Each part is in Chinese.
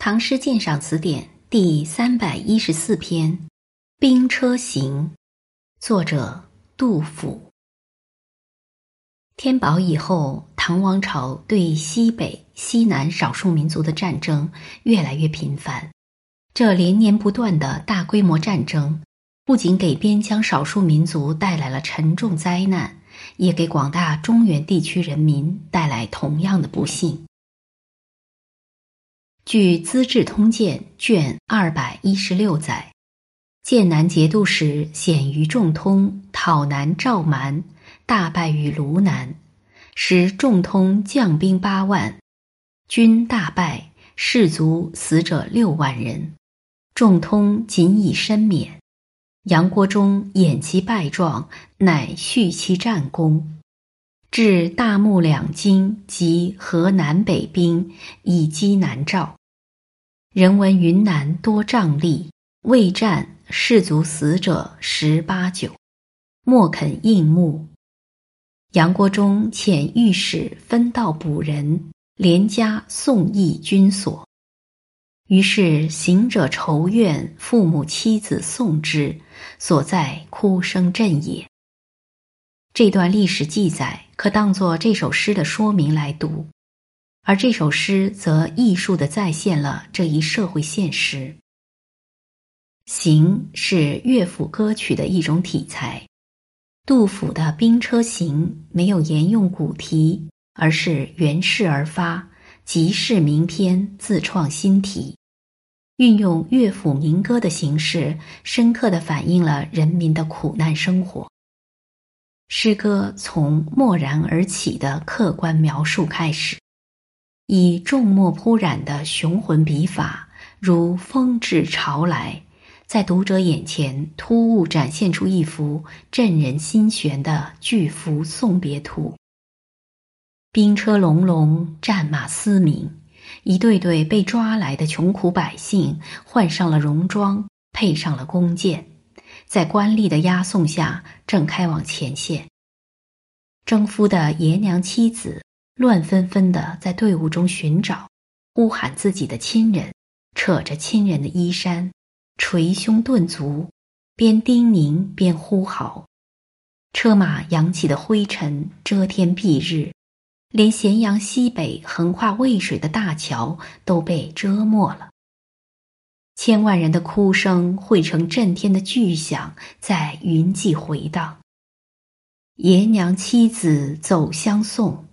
唐诗鉴赏词典第三百一十四篇《兵车行》，作者杜甫。天宝以后，唐王朝对西北、西南少数民族的战争越来越频繁。这连年不断的大规模战争，不仅给边疆少数民族带来了沉重灾难，也给广大中原地区人民带来同样的不幸。据《资治通鉴》卷二百一十六载，剑南节度使鲜于仲通讨南赵蛮，大败于卢南，使仲通将兵八万，军大败，士卒死者六万人。仲通仅以身免。杨国忠掩其败状，乃续其战功，至大木两京及河南北兵，以击南赵。人闻云南多瘴疠，未战士卒死者十八九，莫肯应募。杨国忠遣御史分道补人，连加宋义军所。于是行者愁怨，父母妻子送之，所在哭声震也。这段历史记载可当作这首诗的说明来读。而这首诗则艺术的再现了这一社会现实。行是乐府歌曲的一种体裁，杜甫的《兵车行》没有沿用古题，而是原事而发，即是名篇，自创新题，运用乐府民歌的形式，深刻的反映了人民的苦难生活。诗歌从默然而起的客观描述开始。以重墨铺染的雄浑笔法，如风至潮来，在读者眼前突兀展现出一幅震人心弦的巨幅送别图。兵车隆隆，战马嘶鸣，一对对被抓来的穷苦百姓换上了戎装，配上了弓箭，在官吏的押送下，正开往前线。征夫的爷娘妻子。乱纷纷的在队伍中寻找，呼喊自己的亲人，扯着亲人的衣衫，捶胸顿足，边叮咛边呼号。车马扬起的灰尘遮天蔽日，连咸阳西北横跨渭水的大桥都被遮没了。千万人的哭声汇成震天的巨响，在云际回荡。爷娘妻子走相送。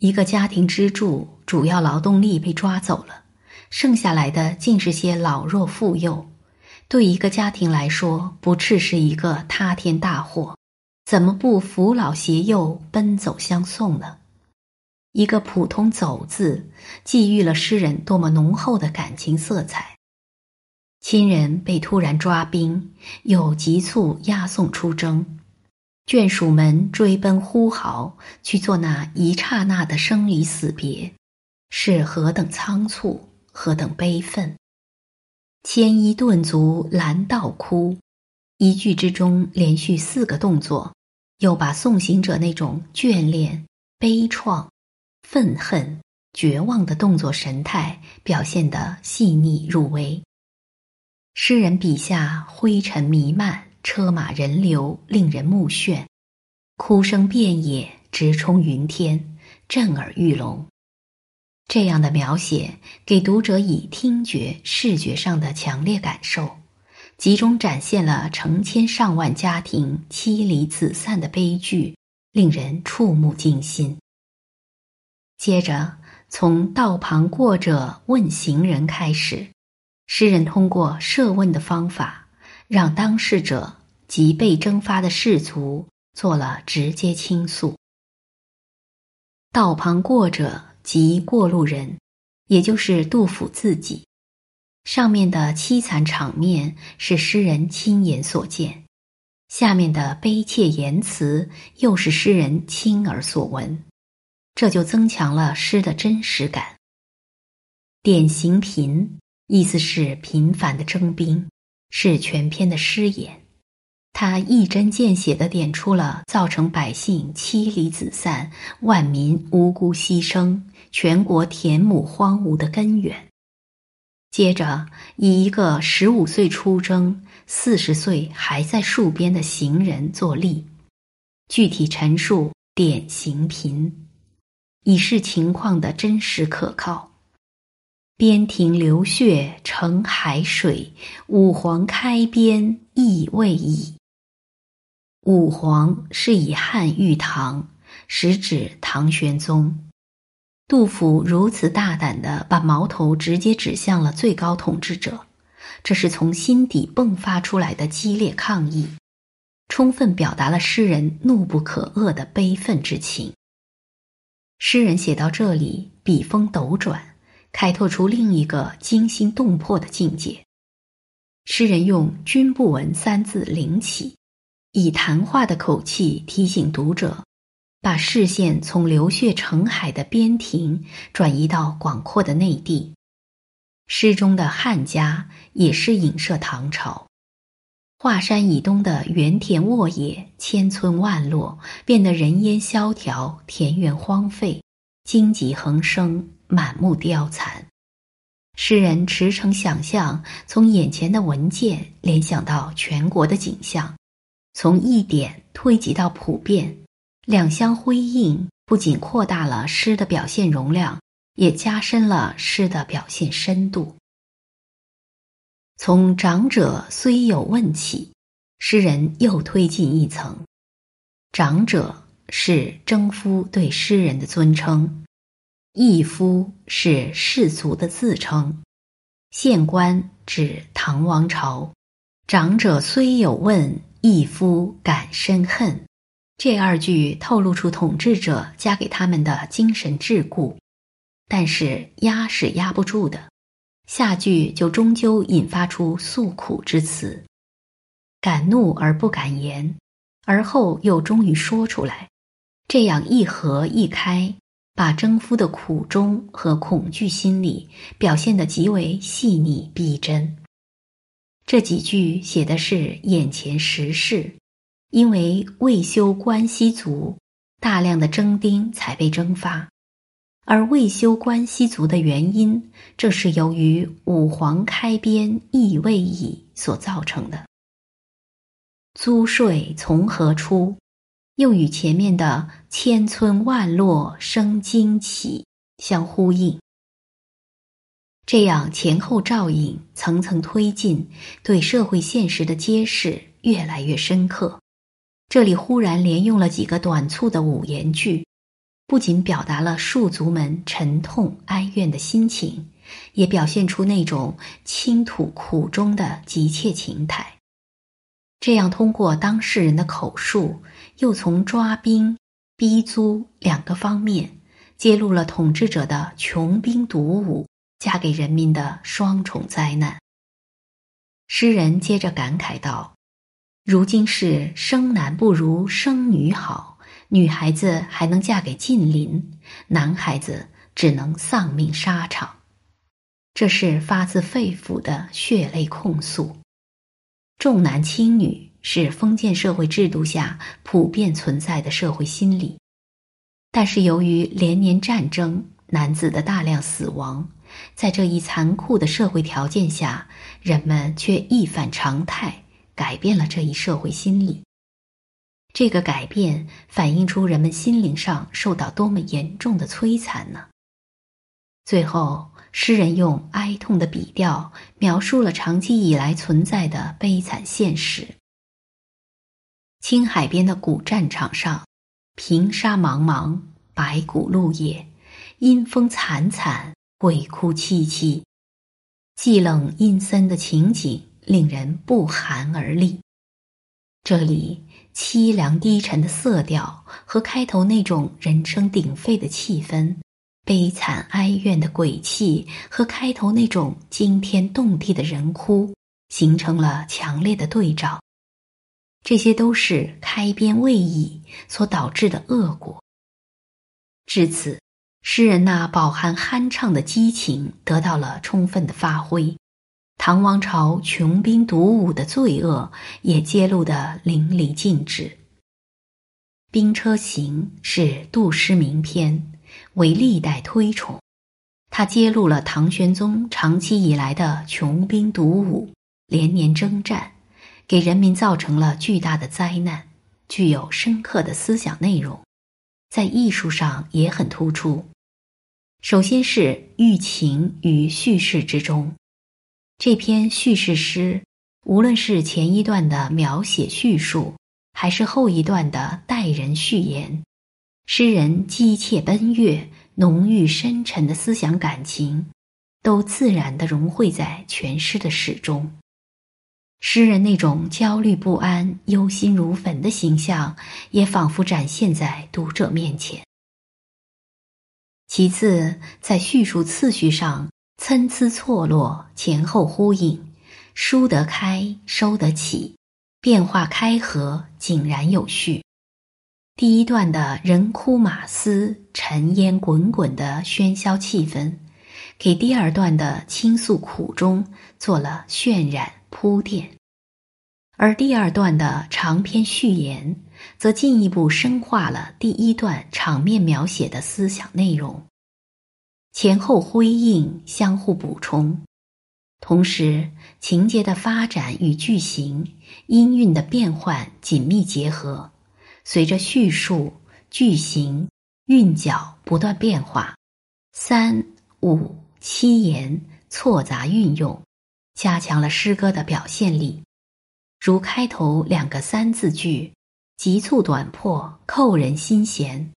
一个家庭支柱、主要劳动力被抓走了，剩下来的竟是些老弱妇幼。对一个家庭来说，不啻是一个塌天大祸，怎么不扶老携幼奔走相送呢？一个普通“走”字，寄予了诗人多么浓厚的感情色彩。亲人被突然抓兵，又急促押送出征。眷属们追奔呼号，去做那一刹那的生离死别，是何等仓促，何等悲愤！牵衣顿足拦道哭，一句之中连续四个动作，又把送行者那种眷恋、悲怆、愤恨、绝望的动作神态表现得细腻入微。诗人笔下灰尘弥漫。车马人流令人目眩，哭声遍野，直冲云天，震耳欲聋。这样的描写，给读者以听觉、视觉上的强烈感受，集中展现了成千上万家庭妻离子散的悲剧，令人触目惊心。接着，从道旁过者问行人开始，诗人通过设问的方法。让当事者及被征发的士卒做了直接倾诉。道旁过者即过路人，也就是杜甫自己。上面的凄惨场面是诗人亲眼所见，下面的悲切言辞又是诗人亲耳所闻，这就增强了诗的真实感。典型贫，意思是频繁的征兵。是全篇的诗眼，他一针见血地点出了造成百姓妻离子散、万民无辜牺牲、全国田亩荒芜的根源。接着，以一个十五岁出征、四十岁还在戍边的行人作例，具体陈述典型贫，以示情况的真实可靠。边庭流血成海水，五皇开边亦未已。武皇是以汉喻唐，实指唐玄宗。杜甫如此大胆地把矛头直接指向了最高统治者，这是从心底迸发出来的激烈抗议，充分表达了诗人怒不可遏的悲愤之情。诗人写到这里，笔锋斗转，开拓出另一个惊心动魄的境界。诗人用“君不闻”三字领起，以谈话的口气提醒读者。把视线从流血成海的边庭转移到广阔的内地。诗中的汉家也是影射唐朝。华山以东的原田沃野，千村万落，变得人烟萧条，田园荒废，荆棘横生，满目凋残。诗人驰骋想象，从眼前的文件联想到全国的景象，从一点推及到普遍。两相辉映，不仅扩大了诗的表现容量，也加深了诗的表现深度。从长者虽有问起，诗人又推进一层。长者是征夫对诗人的尊称，义夫是士族的自称，县官指唐王朝。长者虽有问，一夫感深恨。这二句透露出统治者加给他们的精神桎梏，但是压是压不住的，下句就终究引发出诉苦之词，敢怒而不敢言，而后又终于说出来，这样一合一开，把征夫的苦衷和恐惧心理表现得极为细腻逼真。这几句写的是眼前时事。因为未修关西族，大量的征丁才被征发，而未修关西族的原因，正是由于武皇开边亦未已所造成的。租税从何出？又与前面的千村万落生荆起相呼应。这样前后照应，层层推进，对社会现实的揭示越来越深刻。这里忽然连用了几个短促的五言句，不仅表达了戍族们沉痛哀怨的心情，也表现出那种倾吐苦衷的急切情态。这样通过当事人的口述，又从抓兵、逼租两个方面，揭露了统治者的穷兵黩武嫁给人民的双重灾难。诗人接着感慨道。如今是生男不如生女好，女孩子还能嫁给近邻，男孩子只能丧命沙场。这是发自肺腑的血泪控诉。重男轻女是封建社会制度下普遍存在的社会心理，但是由于连年战争、男子的大量死亡，在这一残酷的社会条件下，人们却一反常态。改变了这一社会心理。这个改变反映出人们心灵上受到多么严重的摧残呢？最后，诗人用哀痛的笔调描述了长期以来存在的悲惨现实。青海边的古战场上，平沙茫茫，白骨露野，阴风惨惨，鬼哭凄凄，寂冷阴森的情景。令人不寒而栗。这里凄凉低沉的色调和开头那种人声鼎沸的气氛，悲惨哀怨的鬼气和开头那种惊天动地的人哭，形成了强烈的对照。这些都是开边未已所导致的恶果。至此，诗人那饱含酣畅的激情得到了充分的发挥。唐王朝穷兵黩武的罪恶也揭露得淋漓尽致。《兵车行》是杜诗名篇，为历代推崇。它揭露了唐玄宗长期以来的穷兵黩武、连年征战，给人民造成了巨大的灾难，具有深刻的思想内容，在艺术上也很突出。首先是寓情于叙事之中，这篇叙事诗，无论是前一段的描写叙述，还是后一段的待人序言，诗人激切奔跃、浓郁深沉的思想感情，都自然地融汇在全诗的始终。诗人那种焦虑不安、忧心如焚的形象，也仿佛展现在读者面前。其次，在叙述次序上参差错落，前后呼应，书得开，收得起，变化开合，井然有序。第一段的人哭马嘶、尘烟滚滚的喧嚣气氛，给第二段的倾诉苦衷做了渲染铺垫，而第二段的长篇序言。则进一步深化了第一段场面描写的思想内容，前后呼应，相互补充，同时情节的发展与句型、音韵的变换紧密结合，随着叙述、句型、韵脚不断变化，三五七言错杂运用，加强了诗歌的表现力，如开头两个三字句。急促短迫，扣人心弦。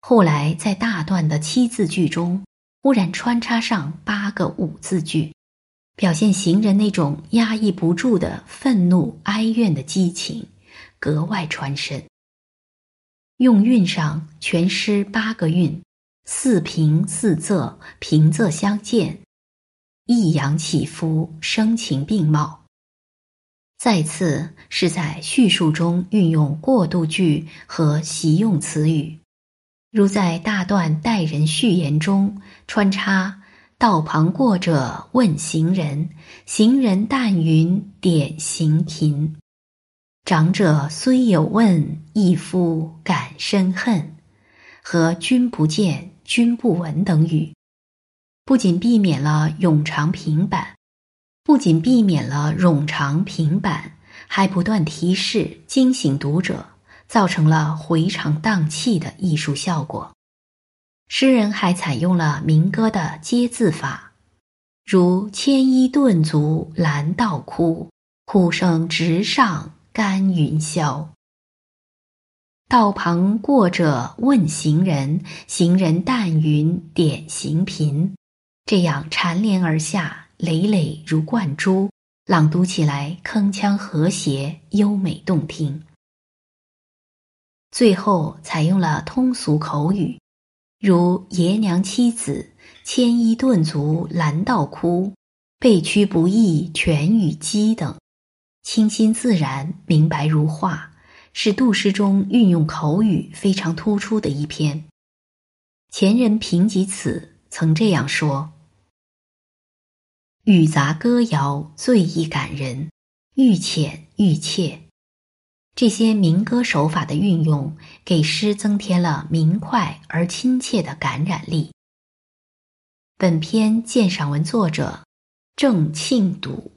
后来在大段的七字句中，忽然穿插上八个五字句，表现行人那种压抑不住的愤怒哀怨的激情，格外传神。用韵上，全诗八个韵，四平四仄，平仄相间，抑扬起伏，声情并茂。再次是在叙述中运用过渡句和习用词语，如在大段待人序言中穿插“道旁过者问行人，行人但云点行频”，“长者虽有问，一夫感深恨”和“君不见，君不闻”等语，不仅避免了冗长平板。不仅避免了冗长平板，还不断提示、惊醒读者，造成了回肠荡气的艺术效果。诗人还采用了民歌的接字法，如“牵衣顿足拦道哭，哭声直上干云霄”。道旁过者问行人，行人但云点行频，这样蝉联而下。累累如贯珠，朗读起来铿锵和谐、优美动听。最后采用了通俗口语，如“爷娘妻子牵衣顿足拦道哭，被屈不易全与鸡”等，清新自然、明白如画，是杜诗中运用口语非常突出的一篇。前人评及此，曾这样说。语杂歌谣最易感人，愈浅愈切。这些民歌手法的运用，给诗增添了明快而亲切的感染力。本篇鉴赏文作者郑庆笃。